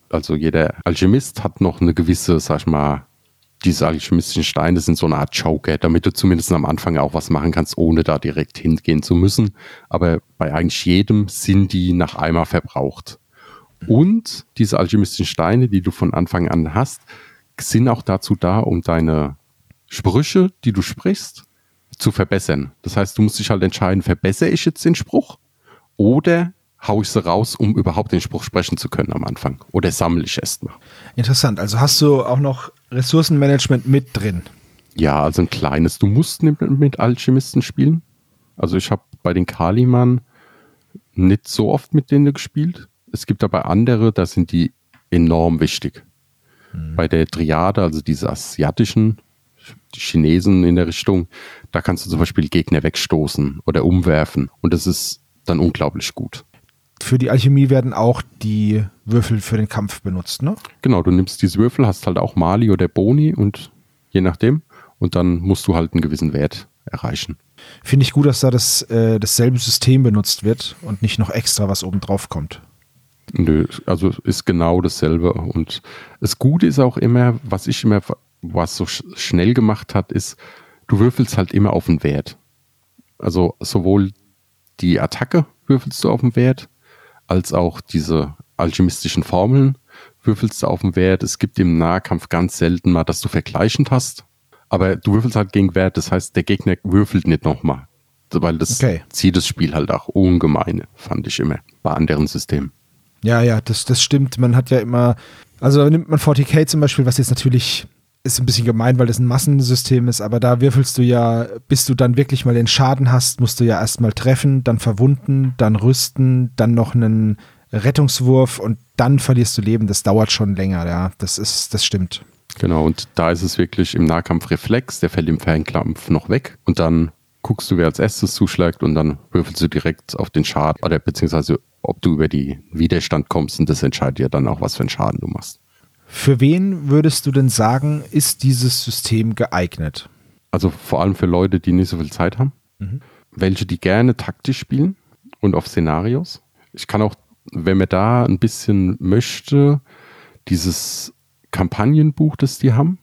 Also jeder Alchemist hat noch eine gewisse, sag ich mal, diese alchemistischen Steine sind so eine Art Joker, damit du zumindest am Anfang auch was machen kannst, ohne da direkt hingehen zu müssen. Aber bei eigentlich jedem sind die nach einmal verbraucht. Und diese alchemistischen Steine, die du von Anfang an hast, sind auch dazu da, um deine Sprüche, die du sprichst, zu verbessern. Das heißt, du musst dich halt entscheiden, verbessere ich jetzt den Spruch oder haue ich sie raus, um überhaupt den Spruch sprechen zu können am Anfang. Oder sammle ich erstmal. Interessant. Also hast du auch noch Ressourcenmanagement mit drin? Ja, also ein kleines. Du musst mit, mit Alchemisten spielen. Also ich habe bei den Kaliman nicht so oft mit denen gespielt. Es gibt aber andere, da sind die enorm wichtig. Mhm. Bei der Triade, also diese asiatischen, die Chinesen in der Richtung, da kannst du zum Beispiel Gegner wegstoßen oder umwerfen. Und das ist dann unglaublich gut. Für die Alchemie werden auch die Würfel für den Kampf benutzt, ne? Genau, du nimmst diese Würfel, hast halt auch Mali oder Boni und je nachdem. Und dann musst du halt einen gewissen Wert erreichen. Finde ich gut, dass da das, äh, dasselbe System benutzt wird und nicht noch extra was oben drauf kommt. Nö, also ist genau dasselbe. Und das Gute ist auch immer, was ich immer, was so schnell gemacht hat, ist, du würfelst halt immer auf den Wert. Also sowohl die Attacke würfelst du auf den Wert, als auch diese alchemistischen Formeln würfelst du auf den Wert. Es gibt im Nahkampf ganz selten mal, dass du vergleichend hast. Aber du würfelst halt gegen Wert, das heißt, der Gegner würfelt nicht nochmal. Weil das okay. zieht das Spiel halt auch ungemeine, fand ich immer, bei anderen Systemen. Ja, ja, das, das stimmt. Man hat ja immer, also nimmt man 40k zum Beispiel, was jetzt natürlich ist ein bisschen gemein, weil das ein Massensystem ist, aber da würfelst du ja, bis du dann wirklich mal den Schaden hast, musst du ja erstmal treffen, dann verwunden, dann rüsten, dann noch einen Rettungswurf und dann verlierst du Leben. Das dauert schon länger, ja. Das ist, das stimmt. Genau, und da ist es wirklich im Nahkampf Reflex, der fällt im Fernkampf noch weg und dann guckst du, wer als erstes zuschlägt und dann würfelst du direkt auf den Schaden oder beziehungsweise ob du über die Widerstand kommst und das entscheidet ja dann auch, was für einen Schaden du machst. Für wen würdest du denn sagen, ist dieses System geeignet? Also vor allem für Leute, die nicht so viel Zeit haben. Mhm. Welche, die gerne taktisch spielen und auf Szenarios. Ich kann auch, wenn man da ein bisschen möchte, dieses Kampagnenbuch, das die haben,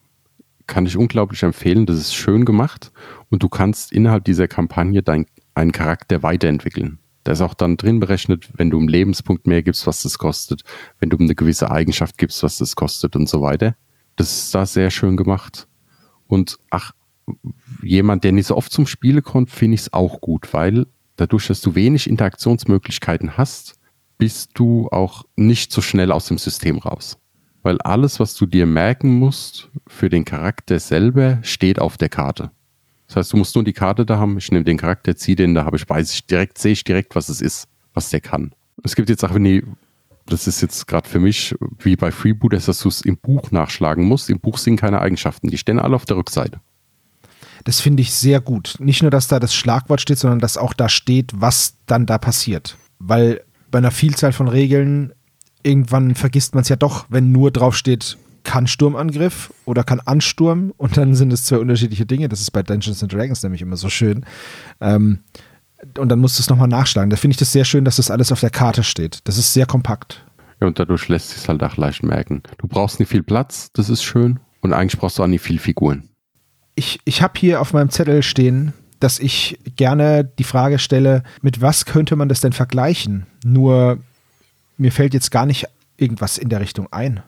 kann ich unglaublich empfehlen. Das ist schön gemacht und du kannst innerhalb dieser Kampagne deinen Charakter weiterentwickeln. Da ist auch dann drin berechnet, wenn du einen Lebenspunkt mehr gibst, was das kostet, wenn du eine gewisse Eigenschaft gibst, was das kostet und so weiter. Das ist da sehr schön gemacht. Und ach, jemand, der nicht so oft zum Spiele kommt, finde ich es auch gut, weil dadurch, dass du wenig Interaktionsmöglichkeiten hast, bist du auch nicht so schnell aus dem System raus. Weil alles, was du dir merken musst für den Charakter selber, steht auf der Karte. Das heißt, du musst nur die Karte da haben, ich nehme den Charakter, ziehe den, da habe ich, weiß ich direkt, sehe ich direkt, was es ist, was der kann. Es gibt jetzt Sachen, nee, das ist jetzt gerade für mich wie bei Freebooters, dass du es im Buch nachschlagen musst. Im Buch sind keine Eigenschaften, die stehen alle auf der Rückseite. Das finde ich sehr gut. Nicht nur, dass da das Schlagwort steht, sondern dass auch da steht, was dann da passiert. Weil bei einer Vielzahl von Regeln irgendwann vergisst man es ja doch, wenn nur drauf steht, kann Sturmangriff oder kann Ansturm und dann sind es zwei unterschiedliche Dinge. Das ist bei Dungeons and Dragons nämlich immer so schön. Ähm, und dann musst du es nochmal nachschlagen. Da finde ich das sehr schön, dass das alles auf der Karte steht. Das ist sehr kompakt. Ja, und dadurch lässt sich halt auch leicht merken. Du brauchst nicht viel Platz, das ist schön. Und eigentlich brauchst du auch nicht viel Figuren. Ich, ich habe hier auf meinem Zettel stehen, dass ich gerne die Frage stelle, mit was könnte man das denn vergleichen? Nur mir fällt jetzt gar nicht irgendwas in der Richtung ein.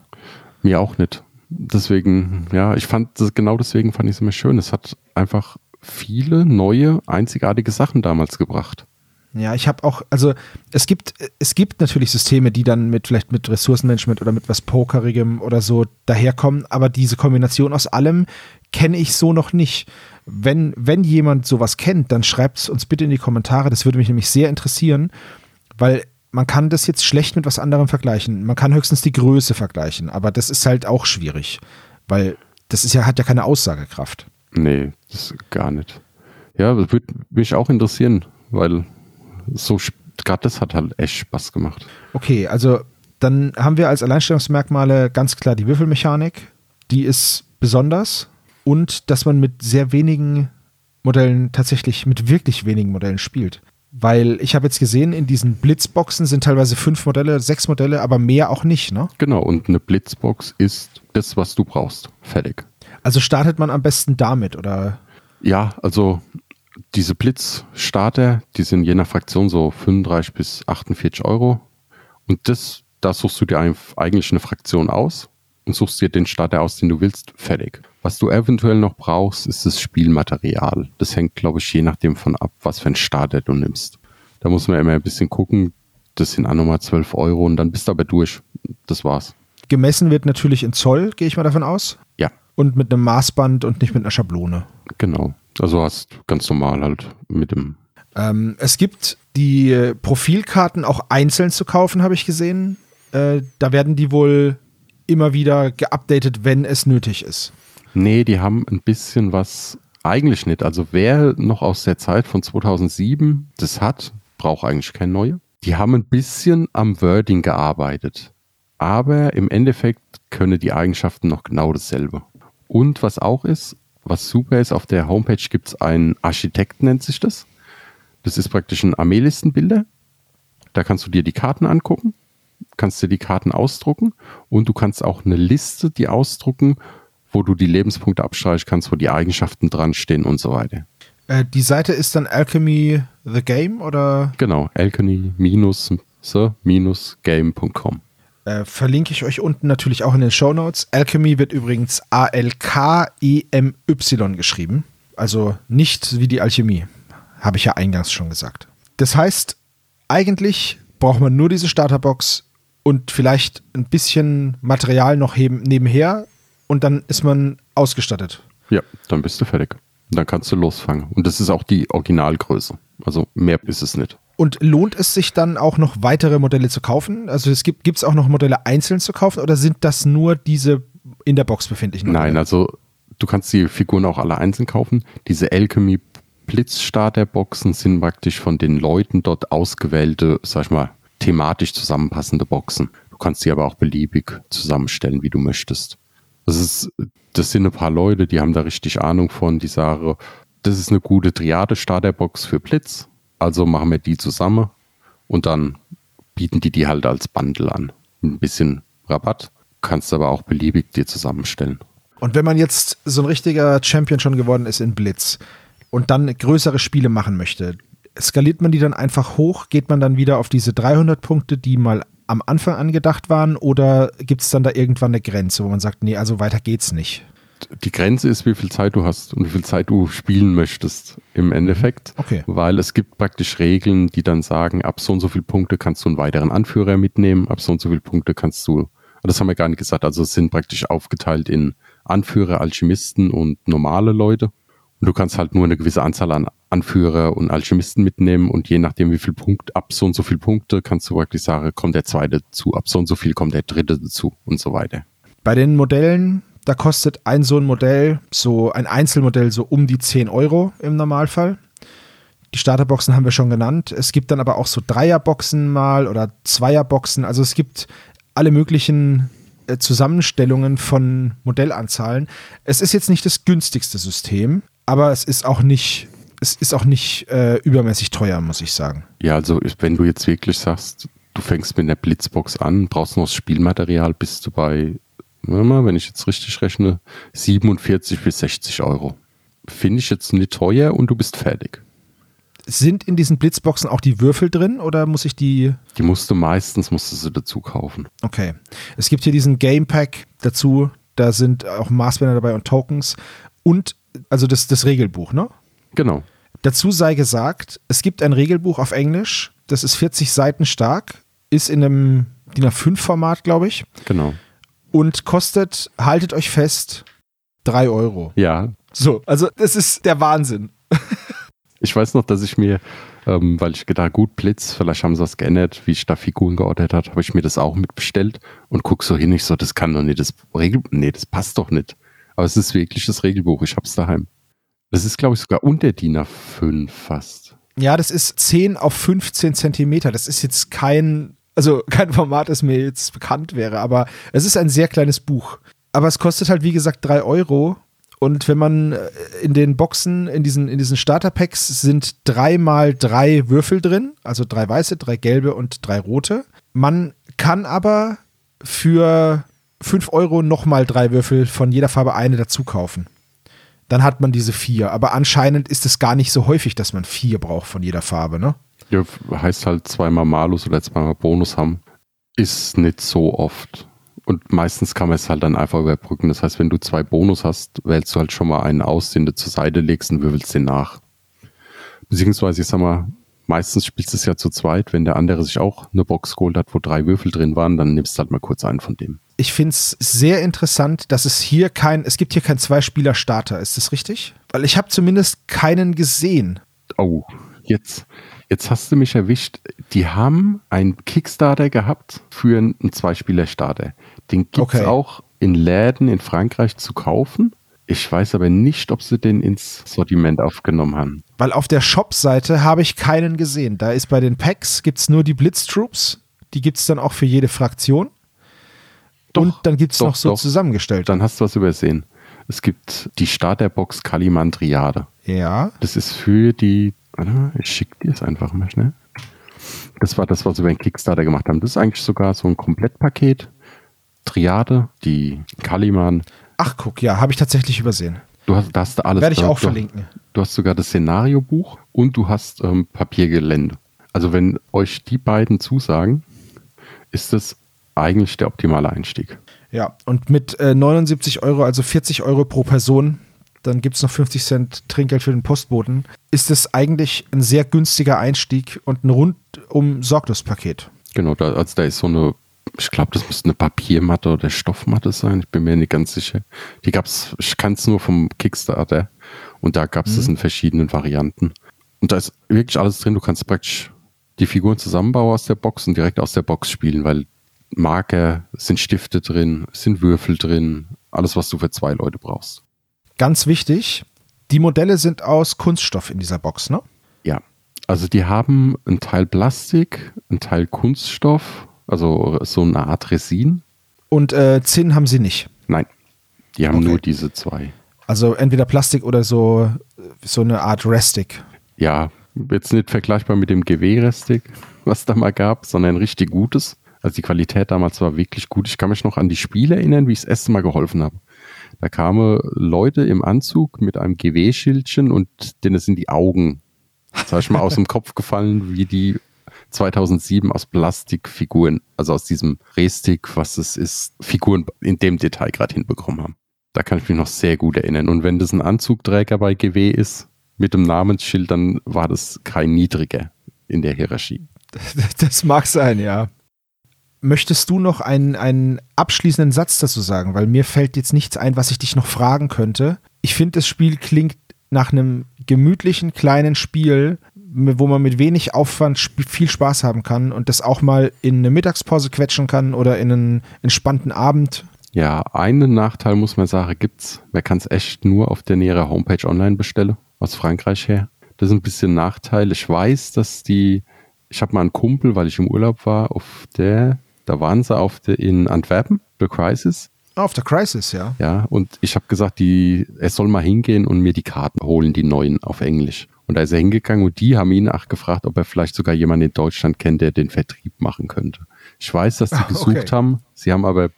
Mir auch nicht. Deswegen, ja, ich fand, das, genau deswegen fand ich es immer schön. Es hat einfach viele neue, einzigartige Sachen damals gebracht. Ja, ich habe auch, also es gibt, es gibt natürlich Systeme, die dann mit vielleicht mit Ressourcenmanagement oder mit was Pokerigem oder so daherkommen, aber diese Kombination aus allem kenne ich so noch nicht. Wenn, wenn jemand sowas kennt, dann schreibt es uns bitte in die Kommentare. Das würde mich nämlich sehr interessieren, weil man kann das jetzt schlecht mit was anderem vergleichen. Man kann höchstens die Größe vergleichen, aber das ist halt auch schwierig, weil das ist ja, hat ja keine Aussagekraft. Nee, das gar nicht. Ja, das würde mich auch interessieren, weil so gerade das hat halt echt Spaß gemacht. Okay, also dann haben wir als Alleinstellungsmerkmale ganz klar die Würfelmechanik, die ist besonders und dass man mit sehr wenigen Modellen tatsächlich mit wirklich wenigen Modellen spielt. Weil ich habe jetzt gesehen, in diesen Blitzboxen sind teilweise fünf Modelle, sechs Modelle, aber mehr auch nicht, ne? Genau, und eine Blitzbox ist das, was du brauchst. Fertig. Also startet man am besten damit, oder? Ja, also diese Blitzstarter, die sind je nach Fraktion so 35 bis 48 Euro. Und das, da suchst du dir eigentlich eine Fraktion aus und suchst dir den Starter aus, den du willst, fertig. Was du eventuell noch brauchst, ist das Spielmaterial. Das hängt, glaube ich, je nachdem von ab, was für einen Starter du nimmst. Da muss man immer ein bisschen gucken. Das sind auch nochmal 12 Euro und dann bist du aber durch. Das war's. Gemessen wird natürlich in Zoll, gehe ich mal davon aus. Ja. Und mit einem Maßband und nicht mit einer Schablone. Genau. Also hast ganz normal halt mit dem. Ähm, es gibt die Profilkarten auch einzeln zu kaufen, habe ich gesehen. Äh, da werden die wohl immer wieder geupdatet, wenn es nötig ist. Nee, die haben ein bisschen was eigentlich nicht. Also wer noch aus der Zeit von 2007 das hat, braucht eigentlich kein neue. Die haben ein bisschen am Wording gearbeitet. Aber im Endeffekt können die Eigenschaften noch genau dasselbe. Und was auch ist, was super ist, auf der Homepage gibt es einen Architekt, nennt sich das. Das ist praktisch ein Armeelistenbilder. Da kannst du dir die Karten angucken, kannst dir die Karten ausdrucken und du kannst auch eine Liste, die ausdrucken, wo du die Lebenspunkte abstreichen kannst, wo die Eigenschaften dran stehen und so weiter. Äh, die Seite ist dann Alchemy the Game oder? Genau, alchemy-the-game.com. Äh, verlinke ich euch unten natürlich auch in den Show Notes. Alchemy wird übrigens A-L-K-E-M-Y geschrieben. Also nicht wie die Alchemie. Habe ich ja eingangs schon gesagt. Das heißt, eigentlich braucht man nur diese Starterbox und vielleicht ein bisschen Material noch heben, nebenher und dann ist man ausgestattet. Ja, dann bist du fertig. Dann kannst du losfangen. Und das ist auch die Originalgröße. Also mehr ist es nicht. Und lohnt es sich dann auch noch weitere Modelle zu kaufen? Also es gibt es auch noch Modelle einzeln zu kaufen oder sind das nur diese in der Box befindlichen Modelle? Nein, also du kannst die Figuren auch alle einzeln kaufen. Diese Alchemy Blitzstarter-Boxen sind praktisch von den Leuten dort ausgewählte, sag ich mal, thematisch zusammenpassende Boxen. Du kannst sie aber auch beliebig zusammenstellen, wie du möchtest. Das ist, das sind ein paar Leute, die haben da richtig Ahnung von, die sagen, das ist eine gute Triade-Starterbox für Blitz, also machen wir die zusammen und dann bieten die die halt als Bundle an. Ein bisschen Rabatt, kannst aber auch beliebig dir zusammenstellen. Und wenn man jetzt so ein richtiger Champion schon geworden ist in Blitz und dann größere Spiele machen möchte, skaliert man die dann einfach hoch? Geht man dann wieder auf diese 300 Punkte, die mal am Anfang angedacht waren? Oder gibt es dann da irgendwann eine Grenze, wo man sagt, nee, also weiter geht's nicht? Die Grenze ist, wie viel Zeit du hast und wie viel Zeit du spielen möchtest im Endeffekt. Okay. Weil es gibt praktisch Regeln, die dann sagen, ab so und so viele Punkte kannst du einen weiteren Anführer mitnehmen, ab so und so viele Punkte kannst du, das haben wir gar nicht gesagt, also es sind praktisch aufgeteilt in Anführer, Alchemisten und normale Leute. Du kannst halt nur eine gewisse Anzahl an Anführer und Alchemisten mitnehmen und je nachdem, wie viel Punkt, ab so und so viel Punkte, kannst du wirklich sagen, kommt der zweite dazu, ab so und so viel kommt der dritte dazu und so weiter. Bei den Modellen, da kostet ein so ein Modell, so ein Einzelmodell, so um die 10 Euro im Normalfall. Die Starterboxen haben wir schon genannt. Es gibt dann aber auch so Dreierboxen mal oder Zweierboxen. Also es gibt alle möglichen äh, Zusammenstellungen von Modellanzahlen. Es ist jetzt nicht das günstigste System, aber es ist auch nicht es ist auch nicht äh, übermäßig teuer, muss ich sagen. Ja, also wenn du jetzt wirklich sagst, du fängst mit einer Blitzbox an, brauchst noch das Spielmaterial, bist du bei, wenn ich jetzt richtig rechne, 47 bis 60 Euro. Finde ich jetzt nicht teuer und du bist fertig. Sind in diesen Blitzboxen auch die Würfel drin oder muss ich die? Die musst du meistens musst du sie dazu kaufen. Okay. Es gibt hier diesen Game Pack dazu. Da sind auch Maßbänder dabei und Tokens und also das, das Regelbuch, ne? Genau. Dazu sei gesagt, es gibt ein Regelbuch auf Englisch, das ist 40 Seiten stark, ist in einem DIN A5-Format, glaube ich. Genau. Und kostet, haltet euch fest, 3 Euro. Ja. So, also das ist der Wahnsinn. ich weiß noch, dass ich mir, ähm, weil ich gedacht, gut, Blitz, vielleicht haben sie was geändert, wie ich da Figuren geordert habe, habe ich mir das auch mitbestellt und gucke so hin, ich so, das kann doch nicht, das Regel, nee, das passt doch nicht. Aber es ist wirklich das Regelbuch, ich habe es daheim. Das ist, glaube ich, sogar unter DIN A5 fast. Ja, das ist 10 auf 15 Zentimeter. Das ist jetzt kein, also kein Format, das mir jetzt bekannt wäre, aber es ist ein sehr kleines Buch. Aber es kostet halt, wie gesagt, 3 Euro. Und wenn man äh, in den Boxen, in diesen, in diesen Starterpacks sind dreimal drei Würfel drin, also drei weiße, drei gelbe und drei rote. Man kann aber für 5 Euro nochmal drei Würfel von jeder Farbe eine dazu kaufen dann hat man diese vier. Aber anscheinend ist es gar nicht so häufig, dass man vier braucht von jeder Farbe, ne? Ja, heißt halt zweimal Malus oder zweimal Bonus haben. Ist nicht so oft. Und meistens kann man es halt dann einfach überbrücken. Das heißt, wenn du zwei Bonus hast, wählst du halt schon mal einen aus, den du zur Seite legst und würfelst den nach. Beziehungsweise, ich sag mal, meistens spielst du es ja zu zweit. Wenn der andere sich auch eine Box geholt hat, wo drei Würfel drin waren, dann nimmst du halt mal kurz einen von dem. Ich finde es sehr interessant, dass es hier kein, es gibt hier kein Zwei-Spieler-Starter. Ist das richtig? Weil ich habe zumindest keinen gesehen. Oh, jetzt, jetzt hast du mich erwischt. Die haben einen Kickstarter gehabt für einen Zwei-Spieler-Starter. Den gibt es Okay. auch in Läden in Frankreich zu kaufen. Ich weiß aber nicht, ob sie den ins Sortiment aufgenommen haben. Weil auf der Shop-Seite habe ich keinen gesehen. Da ist bei den Packs gibt es nur die Blitztroops. Die gibt es dann auch für jede Fraktion. Doch, Und dann gibt es noch so doch. zusammengestellt. Dann hast du was übersehen. Es gibt die Starterbox Kaliman Triade. Ja. Das ist für die. Warte mal, ich schicke dir es einfach mal schnell. Das war das, was wir über den Kickstarter gemacht haben. Das ist eigentlich sogar so ein Komplettpaket. Triade, die Kaliman. Ach, guck, ja, habe ich tatsächlich übersehen. Du hast, da hast du alles. Werde ich da, auch du, verlinken. Du hast sogar das Szenariobuch und du hast ähm, Papiergelände. Also wenn euch die beiden zusagen, ist das eigentlich der optimale Einstieg. Ja, und mit äh, 79 Euro, also 40 Euro pro Person, dann gibt es noch 50 Cent Trinkgeld für den Postboten, ist es eigentlich ein sehr günstiger Einstieg und ein rundum sorglos Paket. Genau, da, also da ist so eine, ich glaube, das müsste eine Papiermatte oder Stoffmatte sein, ich bin mir nicht ganz sicher. Die gab es, ich kann es nur vom Kickstarter und da gab es das in verschiedenen Varianten. Und da ist wirklich alles drin, du kannst praktisch die Figuren zusammenbauen aus der Box und direkt aus der Box spielen, weil Marker, sind Stifte drin, sind Würfel drin, alles, was du für zwei Leute brauchst. Ganz wichtig, die Modelle sind aus Kunststoff in dieser Box, ne? Ja, also die haben einen Teil Plastik, einen Teil Kunststoff, also so eine Art Resin. Und äh, Zinn haben sie nicht. Nein, die haben Okay. nur diese zwei. Also entweder Plastik oder so, so eine Art Restic. Ja, jetzt nicht vergleichbar mit dem GW-Restig, was da mal gab, sondern ein richtig gutes. Also die Qualität damals war wirklich gut. Ich kann mich noch an die Spiele erinnern, wie ich das erste Mal geholfen habe. Da kamen Leute im Anzug mit einem GW-Schildchen und denen sind die Augen, sag ich mal, aus dem Kopf gefallen, wie die 2007 aus Plastikfiguren, also aus diesem Restig, was es ist, Figuren in dem Detail gerade hinbekommen haben. Da kann ich mich noch sehr gut erinnern. Und wenn das ein Anzugträger bei GW ist, mit dem Namensschild, dann war das kein niedriger in der Hierarchie. Das mag sein, ja. Möchtest du noch einen, einen abschließenden Satz dazu sagen? Weil mir fällt jetzt nichts ein, was ich dich noch fragen könnte. Ich finde, das Spiel klingt nach einem gemütlichen kleinen Spiel, wo man mit wenig Aufwand viel Spaß haben kann und das auch mal in eine Mittagspause quetschen kann oder in einen entspannten Abend. Ja, einen Nachteil muss man sagen, gibt's. Man kann es echt nur auf der näheren Homepage online bestellen, aus Frankreich her. Das ist ein bisschen Nachteil. Ich weiß, dass die, ich habe mal einen Kumpel, weil ich im Urlaub war, auf der, da waren sie auf der in Antwerpen, The Crisis. Auf der Crisis, ja. Ja, und ich habe gesagt, die, er soll mal hingehen und mir die Karten holen, die neuen auf Englisch. Und da ist er hingegangen und die haben ihn auch gefragt, ob er vielleicht sogar jemanden in Deutschland kennt, der den Vertrieb machen könnte. Ich weiß, dass sie Ah, gesucht okay. haben. Sie haben aber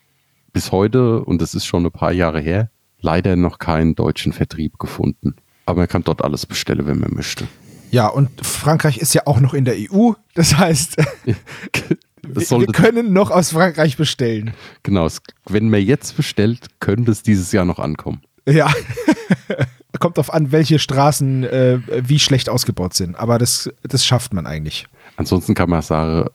bis heute, und das ist schon ein paar Jahre her, leider noch keinen deutschen Vertrieb gefunden. Aber man kann dort alles bestellen, wenn man möchte. Ja, und Frankreich ist ja auch noch in der EU. Das heißt, wir, Es wir können noch aus Frankreich bestellen. genau, wenn man jetzt bestellt, könnte es dieses Jahr noch ankommen. Ja. Kommt drauf an, welche Straßen äh, wie schlecht ausgebaut sind. Aber das, das schafft man eigentlich. Ansonsten kann man sagen,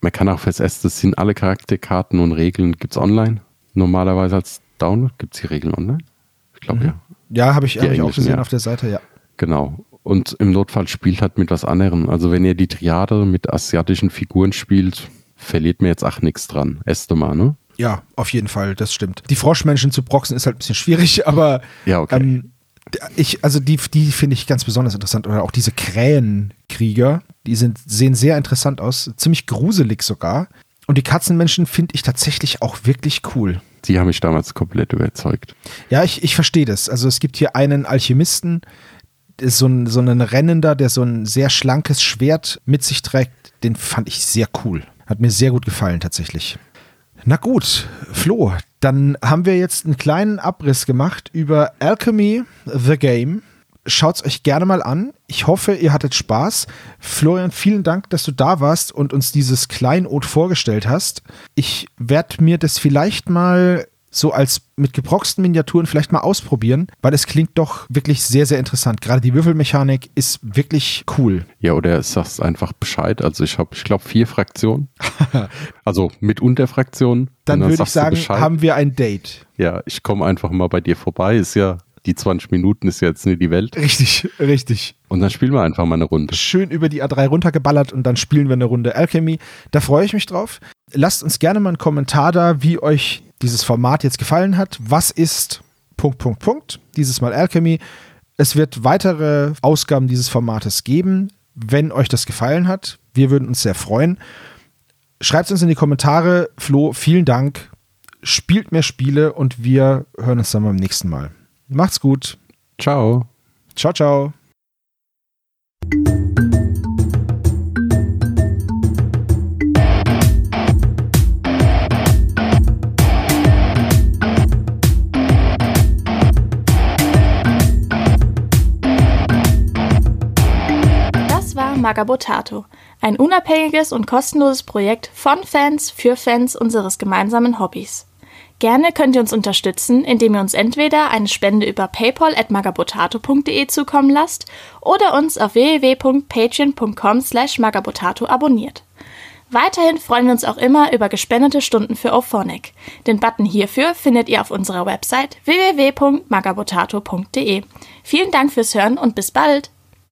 man kann auch fürs erste, das sind alle Charakterkarten und Regeln, gibt's online. Normalerweise als Download gibt's die Regeln online. Ich glaube ja. Ja, habe ich, hab ich auch gesehen ja. auf der Seite, ja. Genau. Und im Notfall spielt halt mit was anderem. Also wenn ihr die Triade mit asiatischen Figuren spielt, verliert mir jetzt auch nichts dran. Erste Mal, ne? Ja, auf jeden Fall, das stimmt. Die Froschmenschen zu proxen ist halt ein bisschen schwierig, aber Ja, okay. ähm, ich, also die, die finde ich ganz besonders interessant. Oder auch diese Krähenkrieger, die sind, sehen sehr interessant aus, ziemlich gruselig sogar. Und die Katzenmenschen finde ich tatsächlich auch wirklich cool. die haben mich damals komplett überzeugt. Ja, ich, ich verstehe das. Also es gibt hier einen Alchemisten, ist so ein, so ein Rennender, der so ein sehr schlankes Schwert mit sich trägt. Den fand ich sehr cool. Hat mir sehr gut gefallen tatsächlich. Na gut, Flo, dann haben wir jetzt einen kleinen Abriss gemacht über Alchemy The Game. Schaut's euch gerne mal an. Ich hoffe, ihr hattet Spaß. Florian, vielen Dank, dass du da warst und uns dieses Kleinod vorgestellt hast. Ich werde mir das vielleicht mal so als mit gebroxten Miniaturen vielleicht mal ausprobieren, weil es klingt doch wirklich sehr, sehr interessant. Gerade die Würfelmechanik ist wirklich cool. Ja, oder sagst einfach Bescheid. Also ich habe, ich glaube, vier Fraktionen. also mit Unterfraktionen. Dann, dann würde ich sagen, haben wir ein Date. Ja, ich komme einfach mal bei dir vorbei. Ist ja die 20 Minuten ist jetzt nicht die Welt. Richtig, richtig. Und dann spielen wir einfach mal eine Runde. Schön über die A3 runtergeballert und dann spielen wir eine Runde Alchemy. Da freue ich mich drauf. Lasst uns gerne mal einen Kommentar da, wie euch dieses Format jetzt gefallen hat. Was ist Punkt, Punkt, Punkt? Dieses Mal Alchemy. Es wird weitere Ausgaben dieses Formates geben, wenn euch das gefallen hat. Wir würden uns sehr freuen. Schreibt es uns in die Kommentare. Flo, vielen Dank. Spielt mehr Spiele und wir hören uns dann beim nächsten Mal. Macht's gut. Ciao. Ciao, ciao. Magabotato, ein unabhängiges und kostenloses Projekt von Fans für Fans unseres gemeinsamen Hobbys. Gerne könnt ihr uns unterstützen, indem ihr uns entweder eine Spende über paypal@magabotato.de zukommen lasst oder uns auf www.patreon.com/magabotato abonniert. Weiterhin freuen wir uns auch immer über gespendete Stunden für Ophonic. Den Button hierfür findet ihr auf unserer Website www.magabotato.de. Vielen Dank fürs Hören und bis bald!